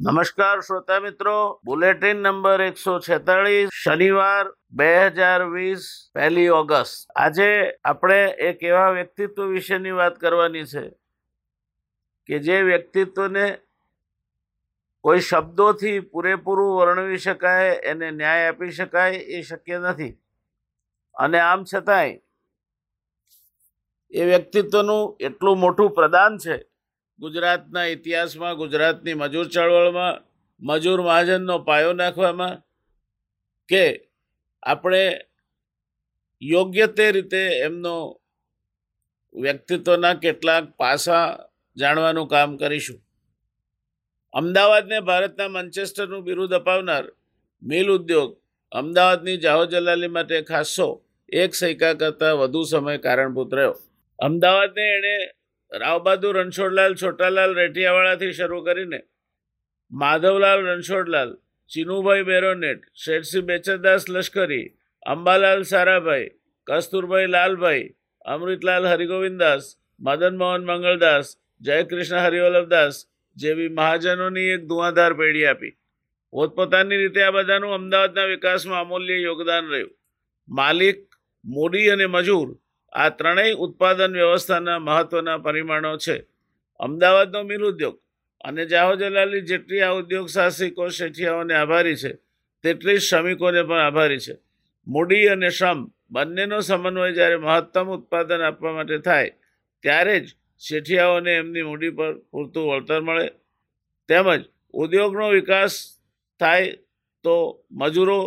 નમસ્કાર શ્રોતા મિત્રો. બુલેટિન નંબર એકસો છેતાળીસ, શનિવાર બે હજાર વીસ, પહેલી ઓગસ્ટ. આજે આપણે એક એવા વ્યક્તિત્વ વિશેની વાત કરવાની છે કે જે વ્યક્તિત્વને કોઈ શબ્દોથી પૂરેપૂરું વર્ણવી શકાય, એને ન્યાય આપી શકાય એ શક્ય નથી. અને આમ છતાંય એ વ્યક્તિત્વનું એટલું મોટું પ્રદાન છે ગુજરાતના ઇતિહાસમાં, ગુજરાતની મજૂર ચળવળમાં, મજૂર મહાજનનો પાયો નાખવામાં કે આપણે યોગ્ય તે રીતે એમનો વ્યક્તિત્વના કેટલાક પાસા જાણવાનું કામ કરીશું. અમદાવાદને ભારતના મંચેસ્ટરનું બિરુદ અપાવનાર મિલ ઉદ્યોગ અમદાવાદની જાહો જલાલી માટે ખાસ્સો, એક સૈકા કરતાં વધુ સમય કારણભૂત રહ્યો. અમદાવાદને એણે રાવબહાદુર રણછોડલાલ છોટાલાલ રેઠિયાવાળાથી શરૂ કરીને માધવલાલ રણછોડલાલ, ચિનુભાઈ બેરોનેટ શેઠસિંહ બેચરદાસ લશ્કરી, અંબાલાલ સારાભાઈ, કસ્તુરભાઈ લાલભાઈ, અમૃતલાલ હરિગોવિંદદાસ, મદન મોહન મંગળદાસ, જયકૃષ્ણ હરિવલ્લભદાસ જેવી મહાજનોની એક ધુઆધાર પેઢી આપી. પોતપોતાની રીતે આ બધાનું અમદાવાદના વિકાસમાં અમૂલ્ય યોગદાન રહ્યું. માલિક મૂડી અને મજૂર આ ત્રણેય ઉત્પાદન વ્યવસ્થાના મહત્વના પરિમાણો છે. અમદાવાદનો મિલ ઉદ્યોગ અને જાહોજલાલી જેટલી આ ઉદ્યોગ સાહસિકો, શેઠિયાઓને આભારી છે, તેટલી જ શ્રમિકોને પણ આભારી છે. મૂડી અને શ્રમ બંનેનો સમન્વય જ્યારે મહત્તમ ઉત્પાદન આપવા માટે થાય, ત્યારે જ શેઠિયાઓને એમની મૂડી પર પૂરતું વળતર મળે. તેમજ ઉદ્યોગનો વિકાસ થાય તો મજૂરો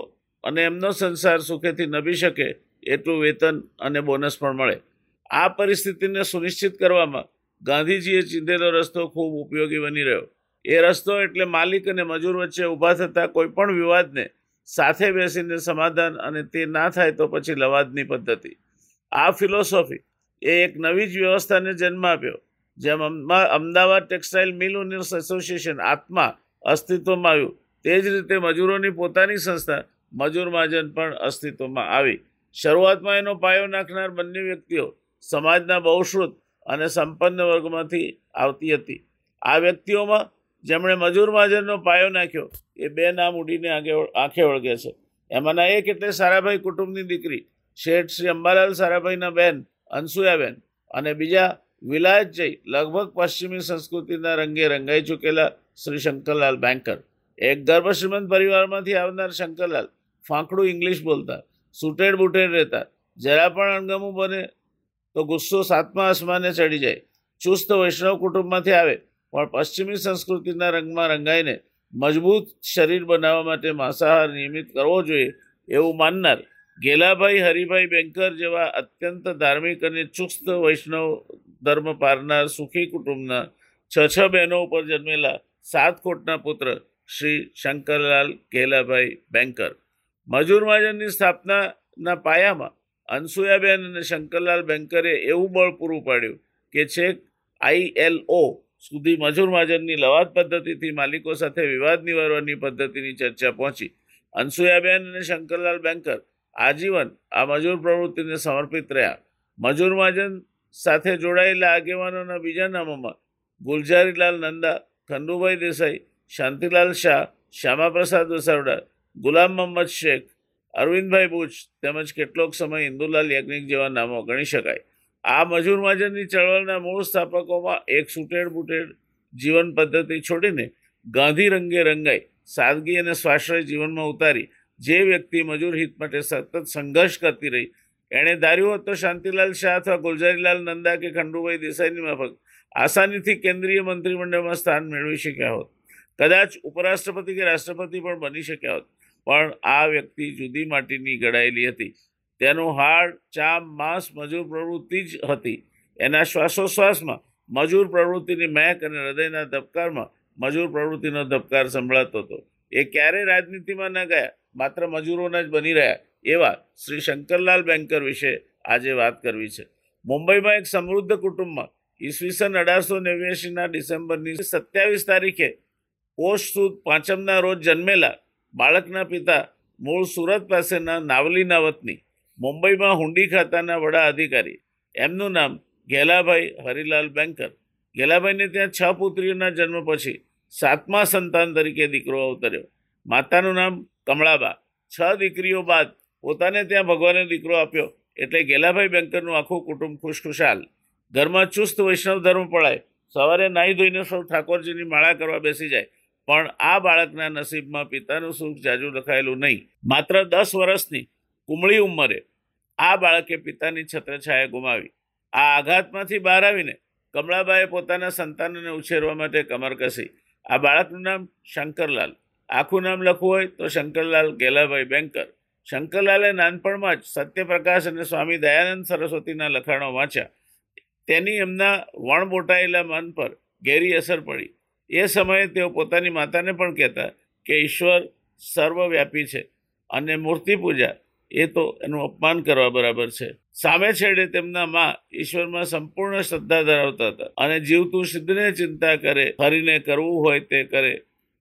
અને એમનો સંસાર સુખેથી નભી શકે એટલું વેતન અને બોનસ પણ મળે. આ પરિસ્થિતિને સુનિશ્ચિત કરવામાં ગાંધીજીએ ચીંધેલો રસ્તો ખૂબ ઉપયોગી બની રહ્યો. એ રસ્તો એટલે માલિક અને મજૂર વચ્ચે ઊભા થતા કોઈપણ વિવાદને સાથે બેસીને સમાધાન અને તે ના થાય તો પછી લવાદની પદ્ધતિ. આ ફિલોસોફી એ એક નવી જ વ્યવસ્થાને જન્મ આપ્યો, જેમ Ahmedabad textile mill owners association આત્મા અસ્તિત્વમાં આવ્યું. તે જ રીતે મજૂરોની પોતાની સંસ્થા મજૂર મહાજન પણ અસ્તિત્વમાં આવી. શરૂઆતમાં એનો પાયો નાખનાર બંને વ્યક્તિઓ સમાજના બહુશ્રુત અને સંપન્ન વર્ગમાંથી આવતી હતી. આ વ્યક્તિઓમાં જેમણે મજૂર મહાજનનો પાયો નાખ્યો, એ બે નામ ઉડીને આગે આંખે વળગે છે. એમાંના એક એટલે સારાભાઈ કુટુંબની દીકરી, શેઠ શ્રી અંબાલાલ સારાભાઈના બેન, અનસુયાબેન અને બીજા વિલાયત જઈ લગભગ પશ્ચિમી સંસ્કૃતિના રંગે રંગાઈ ચૂકેલા શ્રી શંકરલાલ બેન્કર. એક ગર્ભ શ્રીમંત પરિવારમાંથી આવનાર શંકરલાલ ફાંકડું ઇંગ્લિશ બોલતા સૂટેડ બૂટેડ રહેતા. જરા પણ અણગમું બને તો ગુસ્સો સાતમા આસમાને ચડી જાય. ચુસ્ત વૈષ્ણવ કુટુંબમાંથી આવે, પણ પશ્ચિમી સંસ્કૃતિના રંગમાં રંગાઈને મજબૂત શરીર બનાવવા માટે માંસાહાર નિયમિત કરવો જોઈએ એવું માનનાર ગેલાભાઈ હરિભાઈ બેંકર જેવા અત્યંત ધાર્મિક અને ચુસ્ત વૈષ્ણવ ધર્મ પારનાર સુખી કુટુંબના છ છ બહેનો ઉપર જન્મેલા સાત કોટના પુત્ર શ્રી શંકરલાલ ગેલાભાઈ બેન્કર મજૂર મહાજનની સ્થાપનાના પાયામાં અનસુયાબેન અને શંકરલાલ બેન્કરે એવું બળ પૂરું પાડ્યું કે છેક આઈએલઓ સુધી મજૂર મહાજનની લવાદ પદ્ધતિથી માલિકો સાથે વિવાદ નિવારવાની પદ્ધતિની ચર્ચા પહોંચી. અનસુયાબેન અને શંકરલાલ બેન્કર આજીવન આ મજૂર પ્રવૃત્તિને સમર્પિત રહ્યા. મજૂર મહાજન સાથે જોડાયેલા આગેવાનોના બીજા નામોમાં ગુલજારીલાલ નંદા, ખંડુભાઈ દેસાઈ, શાંતિલાલ શાહ, શ્યામાપ્રસાદ વસાવડા ગુલામ મોહમ્મદ શેખ, અરવિંદભાઈ બુચ તેમજ કેટલોક સમય ઇન્દુલાલ યજ્ઞિક જેવા નામો ગણી શકાય. આ મજૂર મહાજનની ચળવળના મૂળ સ્થાપકોમાં એક સુટેડ બુટેડ જીવન પદ્ધતિ છોડીને ગાંધી રંગે રંગાઈ, સાદગી અને સ્વાશ્રય જીવનમાં ઉતારી, જે વ્યક્તિ મજૂર હિત માટે સતત સંઘર્ષ કરતી રહી, એણે ધાર્યું હતું શાંતિલાલ શાહ અથવા ગુલઝારીલાલ નંદા કે ખંડુભાઈ દેસાઈની માફક આસાનીથી કેન્દ્રીય મંત્રીમંડળમાં સ્થાન મેળવી શક્યા હોત. કદાચ ઉપરાષ્ટ્રપતિ કે રાષ્ટ્રપતિ પણ બની શક્યા હોત. પણ આ વ્યક્તિ જુદી માટીની ઘડાયેલી હતી. તેનું હાડ, ચામ, માંસ, મજૂર પ્રવૃત્તિ જ હતી. એના શ્વાસોશ્વાસમાં મજૂર પ્રવૃત્તિની મહેક અને હૃદયના ધબકારમાં મજૂર પ્રવૃત્તિનો ધબકાર સંભળાતો હતો. એ ક્યારેય રાજનીતિમાં ન ગયા, માત્ર મજૂરોના જ બની રહ્યા. એવા શ્રી શંકરલાલ બેન્કર વિશે આજે વાત કરવી છે. મુંબઈમાં એક સમૃદ્ધ કુટુંબમાં ઈસવીસન અઢારસો નેવ્યાસીના ડિસેમ્બરની સત્યાવીસ તારીખે પોષ સુદ પાંચમના રોજ જન્મેલા બાળકના પિતા મૂળ સુરત પાસેના નાવલીના વતની, મુંબઈમાં હુંડી ખાતાના વડા અધિકારી. એમનું નામ ઘેલાભાઈ હરિલાલ બેન્કર. ઘેલાભાઈને ત્યાં છ પુત્રીઓના જન્મ પછી સાતમા સંતાન તરીકે દીકરો અવતર્યો. માતાનું નામ કમળાબા. છ દીકરીઓ બાદ પોતાને ત્યાં ભગવાને દીકરો આપ્યો એટલે ગેલાભાઈ બેંકરનું આખું કુટુંબ ખુશખુશાલ. ઘરમાં ચુસ્ત વૈષ્ણવ ધર્મ પડાય. સવારે નાહી ધોઈને સૌ ઠાકોરજીની માળા કરવા બેસી જાય. પણ આ બાળકના નસીબમાં પિતાનું સુખ જાજુ લખાયેલું નહીં. માત્ર દસ વર્ષની કુમળી ઉંમરે આ બાળકે પિતાની છત્રછાયા ગુમાવી. આ આઘાતમાંથી બહાર આવીને કમળાબાએ પોતાના સંતાનોને ઉછેરવા માટે કમર કસી. આ બાળકનું નામ શંકરલાલ. આખું નામ લખવું હોય તો શંકરલાલ ગેલાભાઈ બેંકર. શંકરલાલે નાનપણમાં જ સત્યપ્રકાશ અને સ્વામી દયાનંદ સરસ્વતીના લખાણો વાંચ્યા. તેની એમના વણબોટાયેલા મન પર ઘેરી અસર પડી. એ સમયે તેઓ પોતાની માતાને પણ કહેતા કે ઈશ્વર સર્વવ્યાપી છે અને મૂર્તિ પૂજા એ તો એનું અપમાન કરવા બરાબર છે. સામે છેડે તેમના મા ઈશ્વરમાં સંપૂર્ણ શ્રદ્ધા ધરાવતા હતા અને જીવતું સિદ્ધને ચિંતા કરે, ફરીને કરવું હોય તે કરે,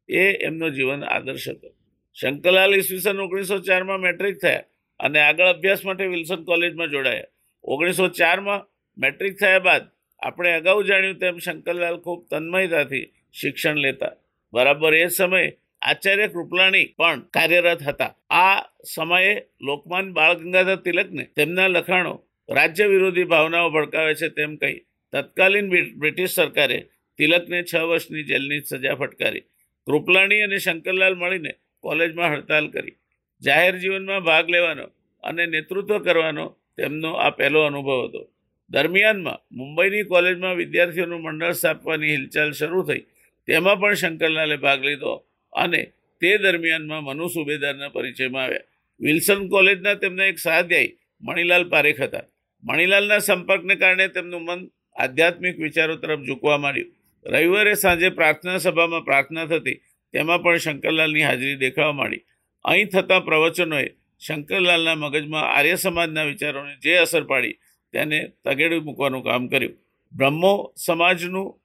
એ એમનો જીવન આદર્શ હતો. શંકરલાલ ઈસવીસન ઓગણીસો ચારમાં મેટ્રિક થયા અને આગળ અભ્યાસ માટે વિલ્સન કોલેજમાં જોડાયા. ઓગણીસો ચારમાં મેટ્રિક થયા બાદ આપણે અગાઉ જાણ્યું તેમ શંકરલાલ ખૂબ તન્મયતાથી શિક્ષણ લેતા. બરાબર એ સમયે આચાર્ય કૃપલાણી પણ કાર્યરત હતા. આ સમયે લોકમાન બાળ ગંગાધર તિલકને તેમના લખાણો રાજ્ય વિરોધી ભાવનાઓ ભડકાવે છે તેમ કહી તત્કાલીન બ્રિટિશ સરકારે તિલકને છ વર્ષની જેલની સજા ફટકારી. કૃપલાણી અને શંકરલાલ મળીને કોલેજમાં હડતાલ કરી. જાહેર જીવનમાં ભાગ લેવાનો અને નેતૃત્વ કરવાનો તેમનો આ પહેલો અનુભવ હતો. દરમિયાનમાં મુંબઈની કોલેજમાં વિદ્યાર્થીઓનું મંડળ સ્થાપવાની હિલચાલ શરૂ થઈ તેમાં પણ શંકરલાલે ભાગ લીધો અને તે દરમિયાનમાં મનુ સુબેદારના પરિચયમાં આવ્યા. વિલ્સન કોલેજના તેમના એક સહાધ્યાયી, મણિલાલ પારેખ હતા. મણિલાલના સંપર્કને કારણે તેમનું મન આધ્યાત્મિક વિચારો તરફ ઝૂકવા માંડ્યું. રવિવારે સાંજે પ્રાર્થના સભામાં પ્રાર્થના થતી તેમાં પણ શંકરલાલની હાજરી દેખાવા માંડી. અહીં થતા પ્રવચનોએ શંકરલાલના મગજમાં આર્ય સમાજના વિચારોને જે અસર પાડી તેને તગેડી મૂકવાનું કામ કર્યું. બ્રહ્મો સમાજનું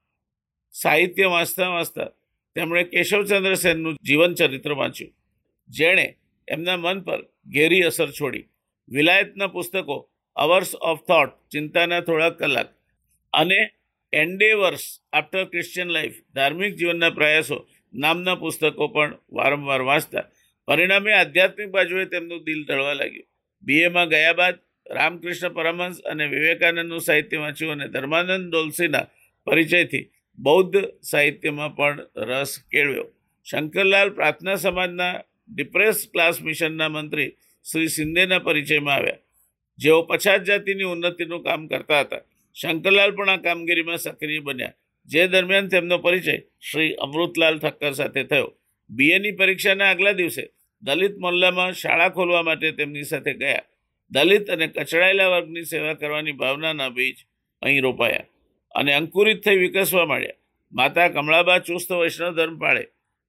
સાહિત્ય વાંચતા વાંચતા તેમણે કેશવચંદ્ર સેનનું જીવન ચરિત્ર વાંચ્યું. જેણે એમના મન પર ઘેરી અસર છોડી. વિલાયતના પુસ્તકો અવર્સ ઓફ થોટ, ચિંતાના થોડા કલાક અને એન્ડેવર્સ આફ્ટર ક્રિશ્ચિયન લાઈફ, ધાર્મિક જીવનના પ્રયાસો નામના પુસ્તકો પણ વારંવાર વાંચતા. પરિણામે આધ્યાત્મિક બાજુએ તેમનું દિલ ઢળવા લાગ્યું. બીએમાં ગયા બાદ રામકૃષ્ણ પરમહંસ અને વિવેકાનંદનું સાહિત્ય વાંચ્યું અને ધર્માનંદ ડોલસીના પરિચયથી બૌદ્ધ સાહિત્યમાં પણ રસ કેળવ્યો. શંકરલાલ પ્રાર્થના સમાજના ડિપ્રેસ ક્લાસ મિશનના મંત્રી શ્રી શિંદેના પરિચયમાં આવ્યા. જેઓ પછાત જાતિની ઉન્નતિનું કામ કરતા હતા. શંકરલાલ પણ આ કામગીરીમાં સક્રિય બન્યા. જે દરમિયાન તેમનો પરિચય શ્રી અમૃતલાલ ઠક્કર સાથે થયો. બીએની પરીક્ષાના આગલા દિવસે દલિત મોલ્લામાં શાળા ખોલવા માટે તેમની સાથે ગયા. દલિત અને કચડાયેલા વર્ગની સેવા કરવાની ભાવનાના બીજ અહીં રોપાયા. અને અંકુરિત થઈ વિકસવા માંડ્યા. માતા કમળાબા ચુસ્ત વૈષ્ણવ ધર્મ પાળે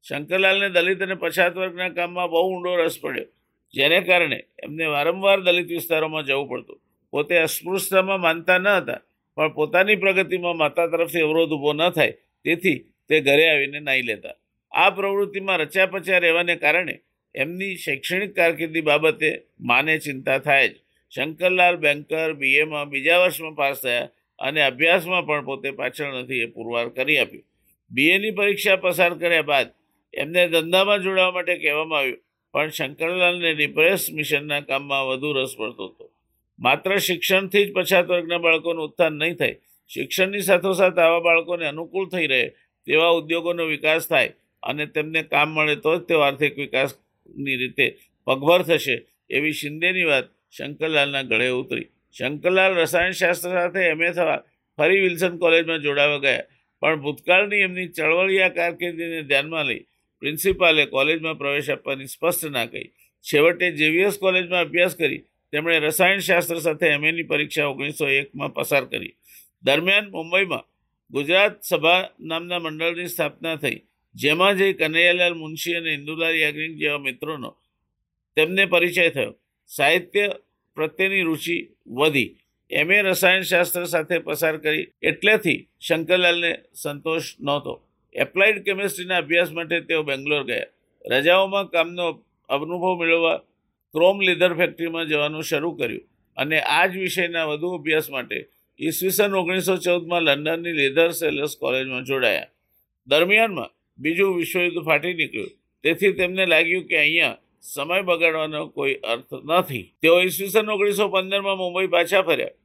શંકરલાલને દલિત અને પછાત વર્ગના કામમાં બહુ ઊંડો રસ પડ્યો. જેને કારણે એમને વારંવાર દલિત વિસ્તારોમાં જવું પડતું. પોતે અસ્પૃશ્યતામાં માનતા ન હતા, પણ પોતાની પ્રગતિમાં માતા તરફથી અવરોધ ઊભો ન થાય, તેથી તે ઘરે આવીને નાહી લેતા. આ પ્રવૃત્તિમાં રચ્યા પચ્યા રહેવાને કારણે એમની શૈક્ષણિક કારકિર્દી બાબતે માને ચિંતા થાય જ. શંકરલાલ બેન્કર બીએમાં બીજા વર્ષમાં પાસ થયા. અને અભ્યાસમાં પણ પોતે પાછળ નથી એ પુરવાર કરી આપ્યું. બીએની પરીક્ષા પસાર કર્યા બાદ એમને ધંધામાં જોડાવા માટે કહેવામાં આવ્યું, પણ શંકરલાલને ડિપ્રેસ મિશનના કામમાં વધુ રસ પડતો હતો. માત્ર શિક્ષણથી જ પછાત વર્ગના બાળકોનું ઉત્થાન નહીં થાય, શિક્ષણની સાથોસાથ આવા બાળકોને અનુકૂળ થઈ રહે તેવા ઉદ્યોગોનો વિકાસ થાય અને તેમને કામ મળે તો જ તેઓ આર્થિક વિકાસની રીતે પગભર થશે એવી શિંદેની વાત શંકરલાલના ગળે ઉતરી. શંકરલાલ રસાયણશાસ્ત્ર સાથે એમએ થવા ફરી વિલ્સન કોલેજમાં જોડાવા ગયા. પણ ભૂતકાળની એમની ચળવળિયા કારકિર્દીને ધ્યાનમાં લઈ પ્રિન્સિપાલે કોલેજમાં પ્રવેશ આપવાની સ્પષ્ટ ના કહી. છેવટે જેવીએસ કોલેજમાં અભ્યાસ કરી તેમણે રસાયણશાસ્ત્ર સાથે એમએની પરીક્ષા ઓગણીસો એકમાં પસાર કરી. દરમિયાન મુંબઈમાં ગુજરાત સભા નામના મંડળની સ્થાપના થઈ. જેમાં જે કનૈયાલાલ મુનશી અને ઇન્દુલાલ યાજ્ઞિક જેવા મિત્રોનો તેમને પરિચય થયો. સાહિત્ય પ્રત્યેની રુચિ વધી. એમએ રસાયણશાસ્ત્ર સાથે પસાર કરી એટલેથી શંકરલાલને સંતોષ નહોતો. એપ્લાઇડ કેમિસ્ટ્રીના અભ્યાસ માટે તેઓ બેંગ્લોર ગયા. રજાઓમાં કામનો અનુભવ મેળવવા ક્રોમ લીધર ફેક્ટરીમાં જવાનું શરૂ કર્યું અને આ જ વિષયના વધુ અભ્યાસ માટે ઈસવીસન ઓગણીસો ચૌદમાં લંડનની લેધર સેલર્સ કોલેજમાં જોડાયા. દરમિયાનમાં બીજું વિશ્વયુદ્ધ ફાટી નીકળ્યું. તેથી તેમને લાગ્યું કે અહીંયા સમય બગાડવાનો કોઈ અર્થ નથી. તેઓ ઈસવીસન ઓગણીસો પંદરમાં મુંબઈ પાછા ફર્યા.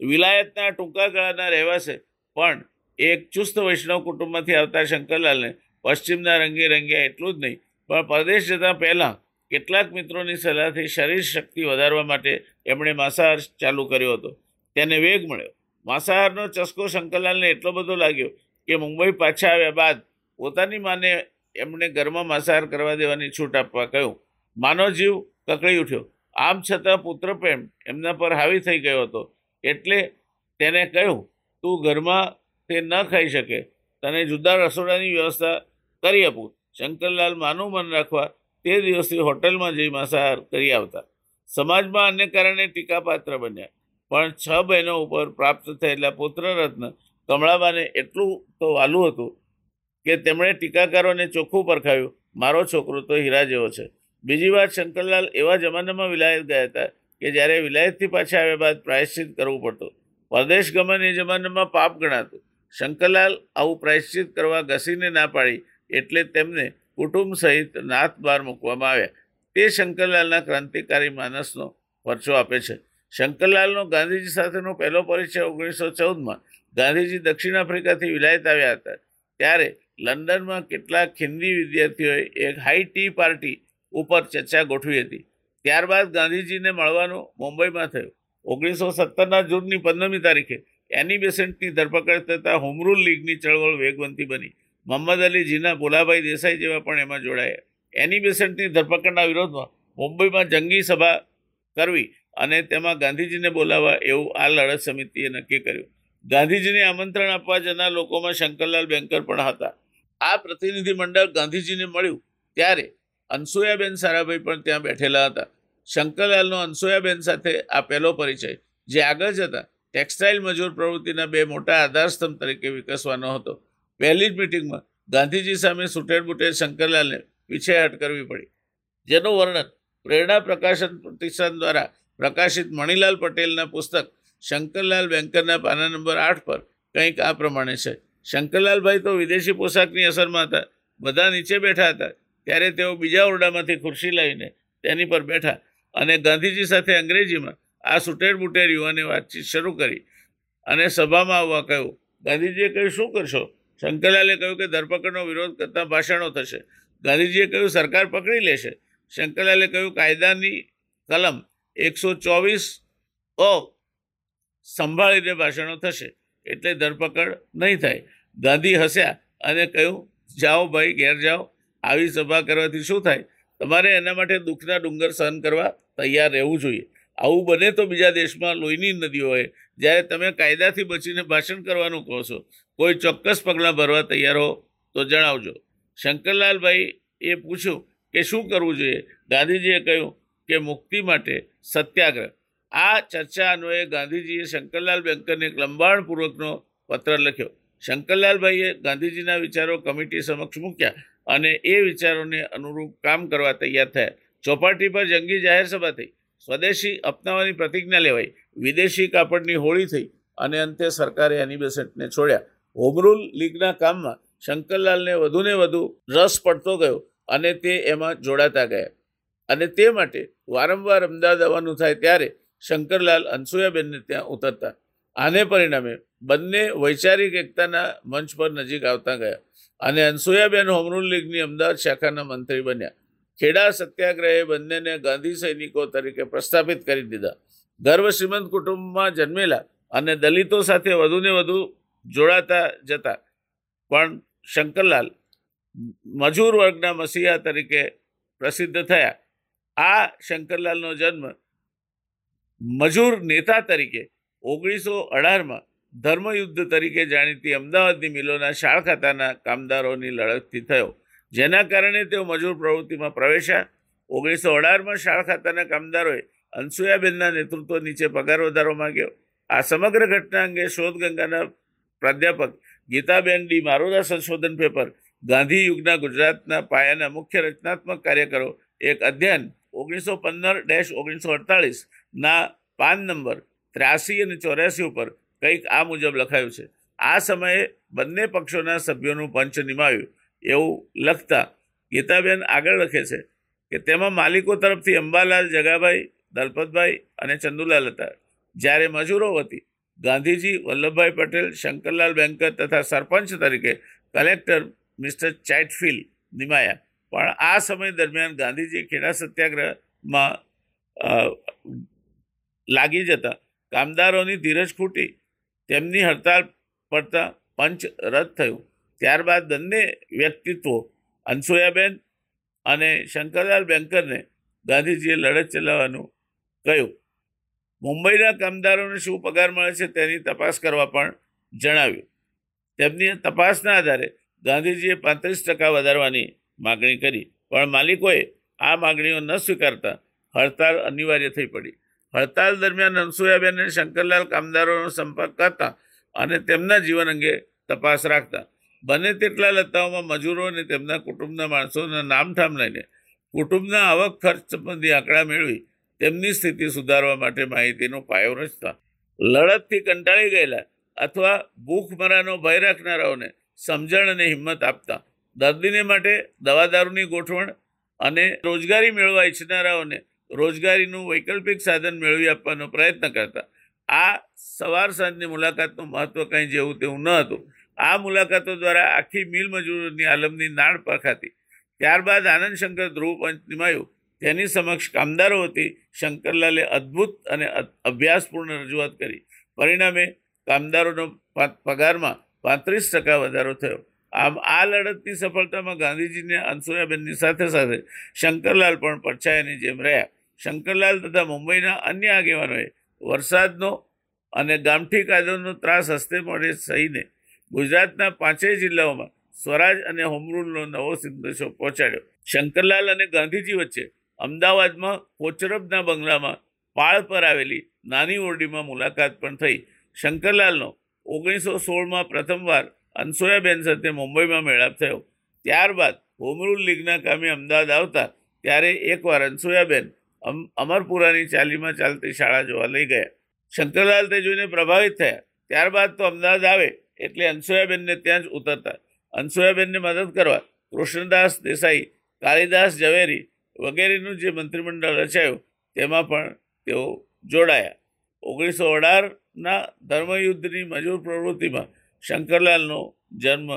વિલાયતના ટૂંકા ગાળાના રહેવાસે પણ એક ચુસ્ત વૈષ્ણવ કુટુંબમાંથી આવતા શંકરલાલને પશ્ચિમના રંગે રંગ્યા એટલું જ નહીં, પણ પરદેશ જતાં પહેલાં કેટલાક મિત્રોની સલાહથી શરીર શક્તિ વધારવા માટે એમણે માંસાહાર ચાલુ કર્યો હતો. તેને વેગ મળ્યો. માંસાહારનો ચસ્કો શંકરલાલને એટલો બધો લાગ્યો કે મુંબઈ પાછા આવ્યા બાદ પોતાની માને એમણે ઘરમાં માંસાહાર કરવા દેવાની છૂટ આપવા કહ્યું. માનો જીવ કકળી ઉઠ્યો. આમ છતાં પુત્ર પ્રેમ એમના પર હાવી થઈ ગયો હતો. એટલે તેને કહ્યું, તું ઘરમાં તે ન ખાઈ શકે. તને જુદા રસોડાની વ્યવસ્થા કરી આપું. શંકરલાલ માનું મન રાખવા તે દિવસથી હોટલમાં જઈ માંસાહાર કરી આવતા. સમાજમાં આને કારણે ટીકાપાત્ર બન્યા. પણ છ બહેનો ઉપર પ્રાપ્ત થયેલા પુત્રરત્ન કમળાબાને એટલું તો વાલું હતું કે તેમણે ટીકાકારોને ચોખ્ખું પરખાવ્યું મારો છોકરો તો હીરા જેવો છે. બીજી વાત, શંકરલાલ એવા જમાનામાં વિલાયત ગયા હતા કે જ્યારે વિલાયતથી પાછા આવ્યા બાદ પ્રાયશ્ચિત કરવું પડતું. પરદેશ ગમન એ જમાનામાં પાપ ગણાતું. શંકરલાલ આવું પ્રાયશ્ચિત કરવા ઘસીને ના પાડી એટલે તેમને કુટુંબ સહિત નાથ બહાર મૂકવામાં આવ્યા. તે શંકરલાલના ક્રાંતિકારી માનસનો પરચો આપે છે. શંકરલાલનો ગાંધીજી સાથેનો પહેલો પરિચય ઓગણીસો ચૌદમાં ગાંધીજી દક્ષિણ આફ્રિકાથી વિલાયત આવ્યા હતા. ત્યારે લંડનમાં કેટલાક હિન્દી વિદ્યાર્થીઓએ એક હાઈ ટી પાર્ટી ઉપર ચર્ચા ગોઠવી હતી. ત્યારબાદ ગાંધીજીને મળવાનું મુંબઈમાં થયું. ઓગણીસો સત્તરના જૂનની પંદરમી તારીખે એની બેસેન્ટની ધરપકડ થતાં હોમરૂલ લીગની ચળવળ વેગવંતી બની. મોહમ્મદ અલી જીના ભોલાભાઈ દેસાઈ જેવા પણ એમાં જોડાયા. એની બેસેન્ટની ધરપકડના વિરોધમાં મુંબઈમાં જંગી સભા કરવી અને તેમાં ગાંધીજીને બોલાવવા એવું આ લડત સમિતિએ નક્કી કર્યું. ગાંધીજીને આમંત્રણ આપવા જનાર લોકોમાં શંકરલાલ બેંકર પણ હતા. આ પ્રતિનિધિમંડળ ગાંધીજીને મળ્યું ત્યારે અનસુયાબેન સારાભાઈ પણ ત્યાં બેઠેલા હતા. શંકરલાલનો અનસુયાબેન સાથે આ પહેલો પરિચય, જે આગળ જતા ટેક્સટાઇલ મજૂર પ્રવૃત્તિના બે મોટા આધારસ્તંભ તરીકે વિકસવાનો હતો. પહેલી જ મિટિંગમાં ગાંધીજી સામે સુટેડ બુટેડ શંકરલાલને પીછેહટ કરવી પડી. જેનું વર્ણન પ્રેરણા પ્રકાશન પ્રતિષ્ઠાન દ્વારા પ્રકાશિત મણિલાલ પટેલના પુસ્તક શંકરલાલ બેંકરના પાના નંબર આઠ પર કંઈક આ પ્રમાણે છે. શંકરલાલભાઈ તો વિદેશી પોશાકની અસરમાં હતા. બધા નીચે બેઠા હતા. ત્યારે તેઓ બીજા ઓરડામાંથી ખુરશી લાવીને તેની પર બેઠા અને ગાંધીજી સાથે અંગ્રેજીમાં આ સુટેડ બુટેડ યુવાને વાતચીત શરૂ કરી અને સભામાં આવવા કહ્યું, ગાંધીજીએ કહ્યું, શું કરશો? શંકરલાલે કહ્યું કે, ધરપકડનો વિરોધ કરતા ભાષણો થશે. ગાંધીજીએ કહ્યું, સરકાર પકડી લેશે. શંકરલાલે કહ્યું, કાયદાની કલમ એકસો ચોવીસ ઓ સંભાળીને ભાષણો થશે, એટલે ધરપકડ નહીં થાય. ગાંધી હસ્યા અને કહ્યું, જાઓ ભાઈ, ઘેર જાઓ. આવી સભા કરવાથી શું થાય? તમારે એના માટે દુઃખના ડુંગર સહન કરવા તૈયાર રહેવું જોઈએ. આવું બને તો બીજા દેશમાં લોહીની નદી હોય, જ્યારે તમે કાયદાથી બચીને ભાષણ કરવાનું કહો છો. કોઈ ચોક્કસ પગલાં ભરવા તૈયાર હો તો જણાવજો. શંકરલાલભાઈ એ પૂછ્યું કે શું કરવું જોઈએ? ગાંધીજીએ કહ્યું કે મુક્તિ માટે સત્યાગ્રહ. આ ચર્ચા અન્વયે ગાંધીજીએ શંકરલાલ બેંકરને એક લંબાણપૂર્વકનો પત્ર લખ્યો. શંકરલાલભાઈએ ગાંધીજીના વિચારો કમિટી સમક્ષ મૂક્યા. અને એ વિચારોને અનુરૂપ કામ કરવા તૈયાર થયા. ચોપાટી પર જંગી જાહેર સભા થઈ. સ્વદેશી અપનાવવાની પ્રતિજ્ઞા લેવાઈ. વિદેશી કાપડની હોળી થઈ અને અંતે સરકારે એની બેસેન્ટને છોડ્યા. હોમરૂલ લીગના કામમાં શંકરલાલને વધુને વધુ રસ પડતો ગયો અને તે એમાં જોડાતા ગયા. અને તે માટે વારંવાર અમદાવાદ આવવાનું થાય ત્યારે શંકરલાલ અનસુયાબેનને ત્યાં ઉતરતા. આને પરિણામે બંને વૈચારિક એકતાના મંચ પર નજીક આવતા ગયા. અને અનસુયાબેન હોમરૂલ લીગની અમદાવાદ શાખાના મંત્રી બન્યા. ખેડા સત્યાગ્રહે બંનેને ગાંધી સૈનિકો તરીકે પ્રસ્થાપિત કરી દીધા. ગર્વ શ્રીમંત કુટુંબમાં જન્મેલા અને દલિતો સાથે વધુને વધુ જોડાતા જતા. પણ શંકરલાલ મજૂર વર્ગના મસીહા તરીકે પ્રસિદ્ધ થયા. આ શંકરલાલનો જન્મ મજૂર નેતા તરીકે ઓગણીસો અઢારમાં ધર્મયુદ્ધ તરીકે જાણીતી અમદાવાદની મિલોના શાળ ખાતાના કામદારોની લડતથી થયો. જેના કારણે તેઓ મજૂર પ્રવૃત્તિમાં પ્રવેશ્યા. ઓગણીસો અઢારમાં શાળ ખાતાના કામદારોએ અનસુયાબેનના નેતૃત્વ નીચે પગાર વધારો માંગ્યો. આ સમગ્ર ઘટના અંગે શોધગંગાના પ્રાધ્યાપક ગીતાબેન ડી મારોદા સંશોધન પેપર, ગાંધી યુગના ગુજરાતના પાયાના મુખ્ય રચનાત્મક કાર્યકરો, એક અધ્યયન, ઓગણીસો પંદર ડેશ ઓગણીસો અડતાળીસના પાન નંબર, ત્ર્યાસી અને ચોર્યાસી ઉપર કંઈક આ મુજબ લખાયું છે. આ સમયે બંને પક્ષોના સભ્યોનું પંચ નિમાવ્યું એવું લખતા ગીતાબેન આગળ લખે છે કે તેમાં માલિકો તરફથી અંબાલાલ જગાભાઈ, દલપતભાઈ અને ચંદુલાલ હતા. જ્યારે મજૂરો વતી ગાંધીજી, વલ્લભભાઈ પટેલ, શંકરલાલ બેંકર તથા સરપંચ તરીકે કલેક્ટર મિસ્ટર ચેટફિલ્ડ નિમાયા. પણ આ સમય દરમિયાન ગાંધીજી ખેડા સત્યાગ્રહમાં લાગી જતા કામદારોની ધીરજ ખૂટી તેમની હડતાળ પડતા પંચ રદ થયું. ત્યારબાદ બંને વ્યક્તિત્વો, અનસુયાબેન અને શંકરલાલ બેન્કરને ગાંધીજીએ લડત ચલાવવાનું કહ્યું. મુંબઈના કામદારોને શું પગાર મળે છે તેની તપાસ કરવા પણ જણાવ્યું. તેમની તપાસના આધારે ગાંધીજીએ પાંત્રીસ ટકા વધારવાની માગણી કરી, પણ માલિકોએ આ માગણીઓ ન સ્વીકારતા હડતાળ અનિવાર્ય થઈ પડી. હડતાળ દરમિયાન અનસુયાબેન અને શંકરલાલ કામદારોનો સંપર્ક કરતા અને તેમના જીવન અંગે તપાસ રાખતા. બને તેટલા લતાઓમાં મજૂરો અને તેમના કુટુંબના માણસોના નામઠામ લઈને કુટુંબના આવક ખર્ચ સંબંધી આંકડા મેળવી તેમની સ્થિતિ સુધારવા માટે માહિતીનો પાયો રચતા. લડતથી કંટાળી ગયેલા અથવા ભૂખમરાનો ભય રાખનારાઓને સમજણ અને હિંમત આપતા દર્દીને માટે દવાદારૂની ગોઠવણ અને રોજગારી મેળવવા ઈચ્છનારાઓને રોજગારીનું વૈકલ્પિક સાધન મેળવી આપવાનો પ્રયત્ન કરતા. આ સવાર સાંજની મુલાકાતનું મહત્ત્વ કંઈ જેવું તેવું ન હતું. આ મુલાકાતો દ્વારા આખી મિલ મજૂરોની આલમની નાણ પરખાતી. ત્યારબાદ આનંદ શંકર ધ્રુવ પંચ નિમાયું તેની સમક્ષ કામદારો વતી શંકરલાલે અદ્ભુત અને અભ્યાસપૂર્ણ રજૂઆત કરી. પરિણામે કામદારોનો પગારમાં પાંત્રીસ ટકા વધારો થયો. આમ આ લડતની સફળતામાં ગાંધીજીને અનસુયાબેનની સાથે સાથે શંકરલાલ પણ પડછાયાની જેમ રહ્યા. શંકરલાલ તથા મુંબઈના અન્ય આગેવાનોએ વરસાદનો અને ગામઠી કાયદોનો ત્રાસ હસ્તે મળે સહીને ગુજરાતના પાંચેય જિલ્લાઓમાં સ્વરાજ અને હોમરૂલનો નવો સંદેશો પહોંચાડ્યો. શંકરલાલ અને ગાંધીજી વચ્ચે અમદાવાદમાં કોચરબના બંગલામાં પાળ પર આવેલી નાની ઓરડીમાં મુલાકાત પણ થઈ. શંકરલાલનો ઓગણીસો સોળમાં પ્રથમવાર અનસોયાબેન સાથે મુંબઈમાં મેળાપ થયો. ત્યારબાદ હોમરૂલ લીગના કામે અમદાવાદ આવતા ત્યારે એકવાર અનસુયાબેન અમરપુરાની ચાલીમાં ચાલતી શાળા જોવા લઈ ગયા. શંકરલાલ તે જોઈને પ્રભાવિત થયા. ત્યારબાદ તો અમદાવાદ આવે એટલે અનસુયાબેનને ત્યાં જ ઉતરતા. અનસુયાબેનને મદદ કરવા કૃષ્ણદાસ દેસાઈ, કાલિદાસ ઝવેરી વગેરેનું જે મંત્રીમંડળ રચાયું, તેમાં પણ તેઓ જોડાયા. ઓગણીસો અઢારના ધર્મયુદ્ધની મજૂર પ્રવૃત્તિમાં શંકરલાલનો જન્મ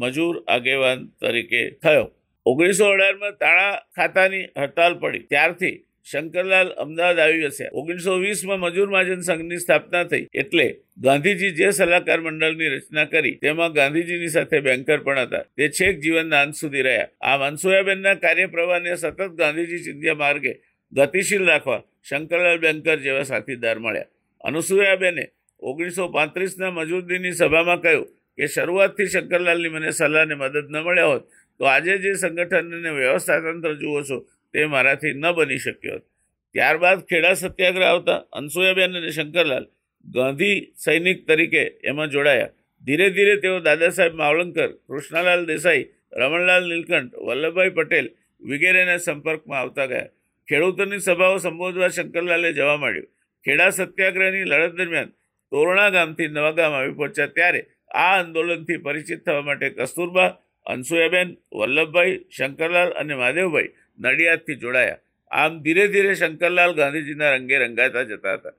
મજૂર આગેવાન તરીકે થયો. ઓગણીસો અઢારમાં તાળા ખાતાની હડતાલ પડી. ત્યારથી શંકરલાલ અમદાવાદ આવી વસ્યા ઓગણીસો વીસમાં મજૂર મહાજન સંઘની સ્થાપના થઈ એટલે ગાંધીજી જે સલાહકાર મંડળની રચના કરી તેમાં ગાંધીજીની સાથે બેન્કર પણ હતા. તે છેક જીવનના અંત સુધી રહ્યા. આ મનસુયાબેનના કાર્યપ્રવાહને સતત ગાંધીજી ચિંધ્યા માર્ગે ગતિશીલ રાખવા શંકરલાલ બેન્કર જેવા સાથીદાર મળ્યા. અનુસુયાબેને ઓગણીસો પાંત્રીસના મજૂર દિનની સભામાં કહ્યું કે શરૂઆતથી શંકરલાલની મને સલાહ અને મદદ ન મળ્યા હોત તો આજે જે સંગઠન અને વ્યવસ્થા તંત્ર જુઓ છો તે મારાથી ન બની શક્યો હતો. ત્યારબાદ ખેડા સત્યાગ્રહ આવતા અનસુયાબેન અને શંકરલાલ ગાંધી સૈનિક તરીકે એમાં જોડાયા. ધીરે ધીરે તેઓ દાદા સાહેબ માવલંકર, કૃષ્ણલાલ દેસાઈ, રમણલાલ નીલકંઠ, વલ્લભભાઈ પટેલ વગેરેના સંપર્કમાં આવતા ગયા. ખેડૂતોની સભાઓ સંબોધવા શંકરલાલે જવા માંડ્યું. ખેડા સત્યાગ્રહની લડત દરમિયાન તોરણા ગામથી નવાગામ આવી પહોંચ્યા ત્યારે આ આંદોલનથી પરિચિત થવા માટે કસ્તુરબા, અનસુયાબેન, વલ્લભભાઈ, શંકરલાલ અને મહાદેવભાઈ નડિયાદથી જોડાયા. આમ ધીરે ધીરે શંકરલાલ ગાંધીજીના રંગે રંગાતા જતા હતા.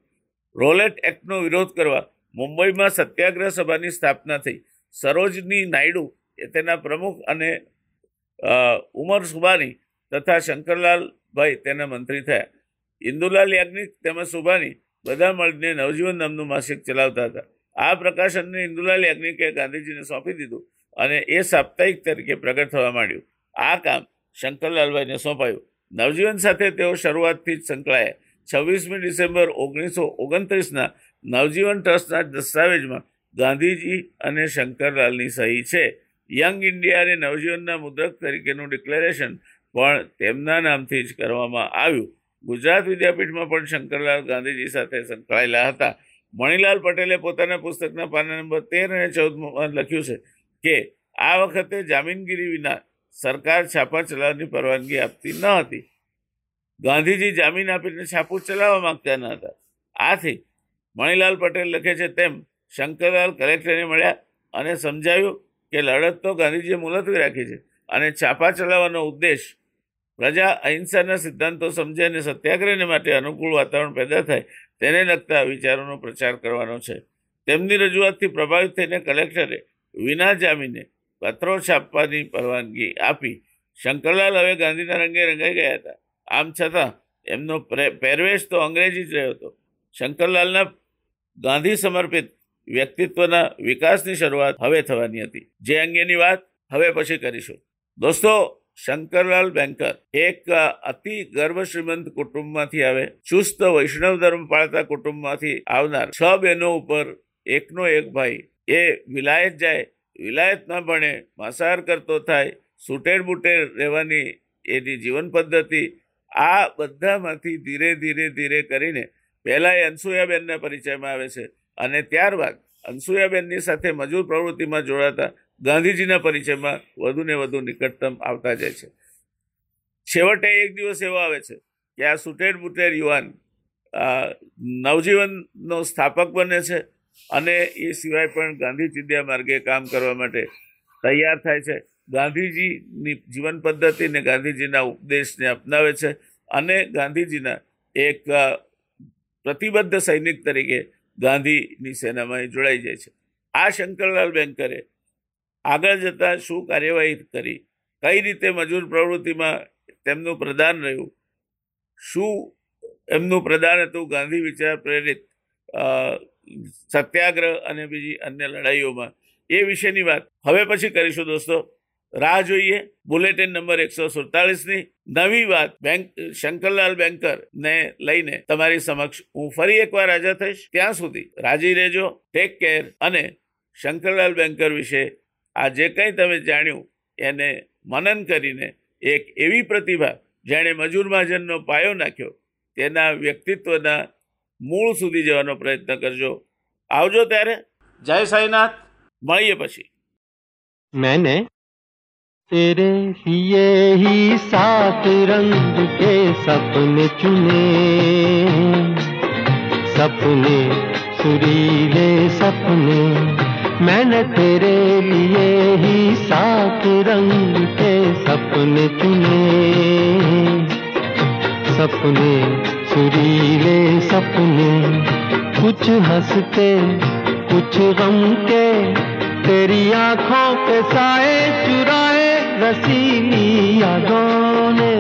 રોલેટ એક્ટનો વિરોધ કરવા મુંબઈમાં સત્યાગ્રહ સભાની સ્થાપના થઈ. સરોજની નાયડુ એ તેના પ્રમુખ અને ઉમર સુબાની તથા શંકરલાલભાઈ તેના મંત્રી થયા. ઇન્દુલાલ યાજ્ઞિક તેમજ સુભાની બધા મળીને નવજીવન નામનું માસિક ચલાવતા હતા. આ પ્રકાશનને ઇન્દુલાલ યાજ્ઞિકે ગાંધીજીને સોંપી દીધું અને એ સાપ્તાહિક તરીકે પ્રગટ થવા માંડ્યું. આ કામ શંકરલાલભાઈને સોંપાયું. નવજીવન સાથે તેઓ શરૂઆતથી જ સંકળાયા. છવ્વીસમી ડિસેમ્બર ઓગણીસો ઓગણત્રીસના નવજીવન ટ્રસ્ટના દસ્તાવેજમાં ગાંધીજી અને શંકરલાલની સહી છે. યંગ ઇન્ડિયા અને નવજીવનના મુદ્રક તરીકેનું ડિક્લેરેશન પણ તેમના નામથી જ કરવામાં આવ્યું. ગુજરાત વિદ્યાપીઠમાં પણ શંકરલાલ ગાંધીજી સાથે સંકળાયેલા હતા. મણિલાલ પટેલે પોતાના પુસ્તકના પાના નંબર તેર અને ચૌદમાં લખ્યું છે કે, આ વખતે જામીનગીરી વિના સરકાર છાપા ચલાવવાની પરવાનગી આપતી ન હતી. ગાંધીજી જામીન આપીને છાપું ચલાવવા માંગતા ન હતા. આથી મણિલાલ પટેલ લખે છે તેમ શંકરલાલ કલેક્ટરને મળ્યા અને સમજાવ્યું કે લડત તો ગાંધીજીએ મુલતવી રાખી છે અને છાપા ચલાવવાનો ઉદ્દેશ પ્રજા અહિંસાના સિદ્ધાંતો સમજે અને સત્યાગ્રહને માટે અનુકૂળ વાતાવરણ પેદા થાય તેને લગતા વિચારોનો પ્રચાર કરવાનો છે. તેમની રજૂઆતથી પ્રભાવિત થઈને કલેક્ટરે વિના જામીને પત્રો છાપવાની પરવાનગી આપી. શંકરલાલ હવે ગાંધીના રંગે રંગાઈ ગયા હતા. આમ છતાં એમનો પહેરવેશ તો અંગ્રેજી જ રહ્યો હતો. શંકરલાલના ગાંધી સમર્પિત વ્યક્તિત્વના વિકાસની શરૂઆત હવે થવાની હતી. જે અંગેની વાત હવે પછી કરીશું. દોસ્તો, શંકરલાલ બેન્કર એક અતિ ગર્વ શ્રીમંત કુટુંબમાંથી આવે, ચુસ્ત વૈષ્ણવ ધર્મ પાળતા કુટુંબમાંથી આવનાર છ બહેનો ઉપર એકનો એક ભાઈ એ વિલાયત જાય વિલાયતમાં ભણે માંસાહાર કરતો થાય સુટેર બુટેર રહેવાની એની જીવન પદ્ધતિ, આ બધામાંથી ધીરે ધીરે ધીરે કરીને પહેલાં એ અનસુયાબેનના પરિચયમાં આવે છે અને ત્યારબાદ અનસૂયાબેનની સાથે મજૂર પ્રવૃત્તિમાં જોડાતા ગાંધીજીના પરિચયમાં વધુ ને વધુ નિકટતમ આવતા જાય છે. છેવટે એક દિવસ એવો આવે છે કે આ સુટેડ બુટેડ યુવાન નવજીવનનો સ્થાપક બને છે અને એ સિવાય પણ ગાંધી ચિંધ્યા માર્ગે કામ કરવા માટે તૈયાર થાય છે. ગાંધીજીની જીવન પદ્ધતિને ગાંધીજીના ઉપદેશને અપનાવે છે અને ગાંધીજીના એક પ્રતિબદ્ધ સૈનિક તરીકે ગાંધીની સેનામાં જોડાઈ જાય છે. આ શંકરલાલ બેન્કરે આગળ જતાં શું કાર્યવાહી કરી, કઈ રીતે મજૂર પ્રવૃત્તિમાં તેમનું પ્રદાન રહ્યું, શું એમનું પ્રદાન હતું ગાંધી વિચાર પ્રેરિત સત્યાગ્રહ અને બીજી અન્ય લડાઈઓમાં. એ વિશેની વાત. હવે પછી કરીશું દોસ્તો. રાહ જોઈએ. બુલેટિન નંબર એકસો સુડતાલીસની નવી વાત બેંક, શંકરલાલ બેન્કર ને લઈને તમારી સમક્ષ હું ફરી એકવાર હાજર થઈશ. ત્યાં સુધી રાજી રહેજો. ટેક કેર અને શંકરલાલ બેન્કર વિશે આ જે કંઈ તમે જાણ્યું, એને મનન કરીને એક એવી પ્રતિભા જેણે મજૂર મહાજનનો પાયો નાખ્યો, તેના વ્યક્તિત્વના મૂળ સુધી જવાનો પ્રયત્ન કરજો આવજો ત્યારે જય સાઈનાથ મળીએ પછી मैंने तेरे लिए ही सात रंग के सपने चुने सपने सुरीले सपने मैंने तेरे लिए ही सात रंग के सपने चुने सपने सुरीले सपने, कुछ हँसते, कुछ गम के तेरी आँखों के साए चुराए रसीली यादों ने।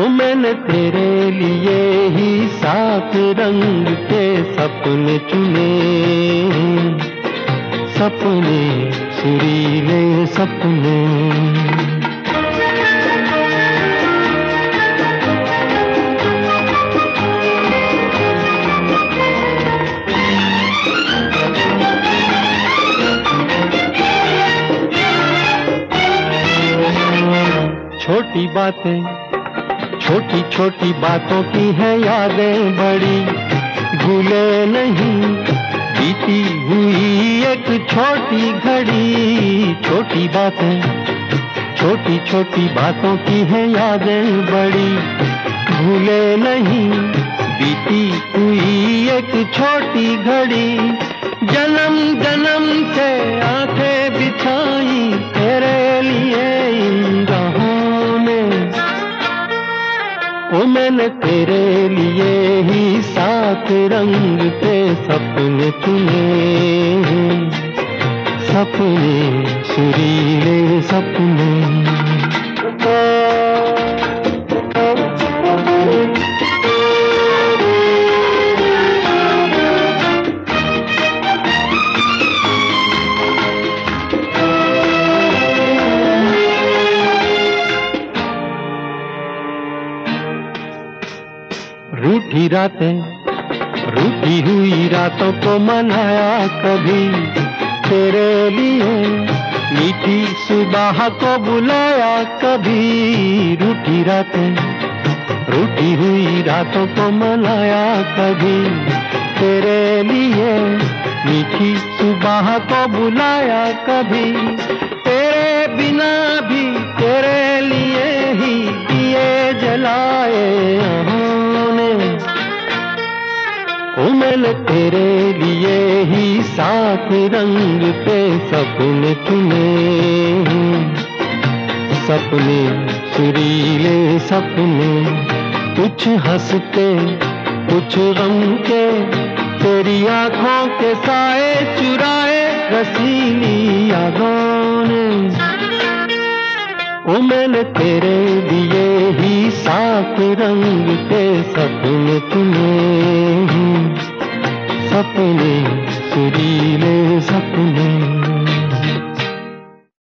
ओ मैंने तेरे लिए ही सात रंग के सपने चुने सपने, सुरीले सपने। बातें। छोटी छोटी बातों की है यादें बड़ी। भूले नहीं, बीती हुई एक छोटी घड़ी। छोटी बातें, छोटी छोटी बातों की है यादें बड़ी। भूले नहीं, बीती हुई एक छोटी घड़ी। जन्म जन्म से आँखें बिछाई, तेरे लिए ओ मैंने तेरे लिए ही सात रंग के सपने चुने सपने सुरीले सपने रातें रूठी हुई रातों को मनाया कभी तेरे लिए। मीठी सुबह को बुलाया कभी रूठी रातें। रूठी हुई रातों को मनाया कभी तेरे लिए। मीठी सुबह को बुलाया कभी तेरे बिना भी तेरे लिए ही दिए जलाए। मैंने तेरे लिए ही सात रंग पे सपने चुने सपने, सुरीले सपने, कुछ हँसते, कुछ गम के, तेरी आँखों के साए चुराए रसीली यादों ने ओ मैंने तेरे लिए ही साफ रंग के सपने चुने हैं। सपने सुरीले सपने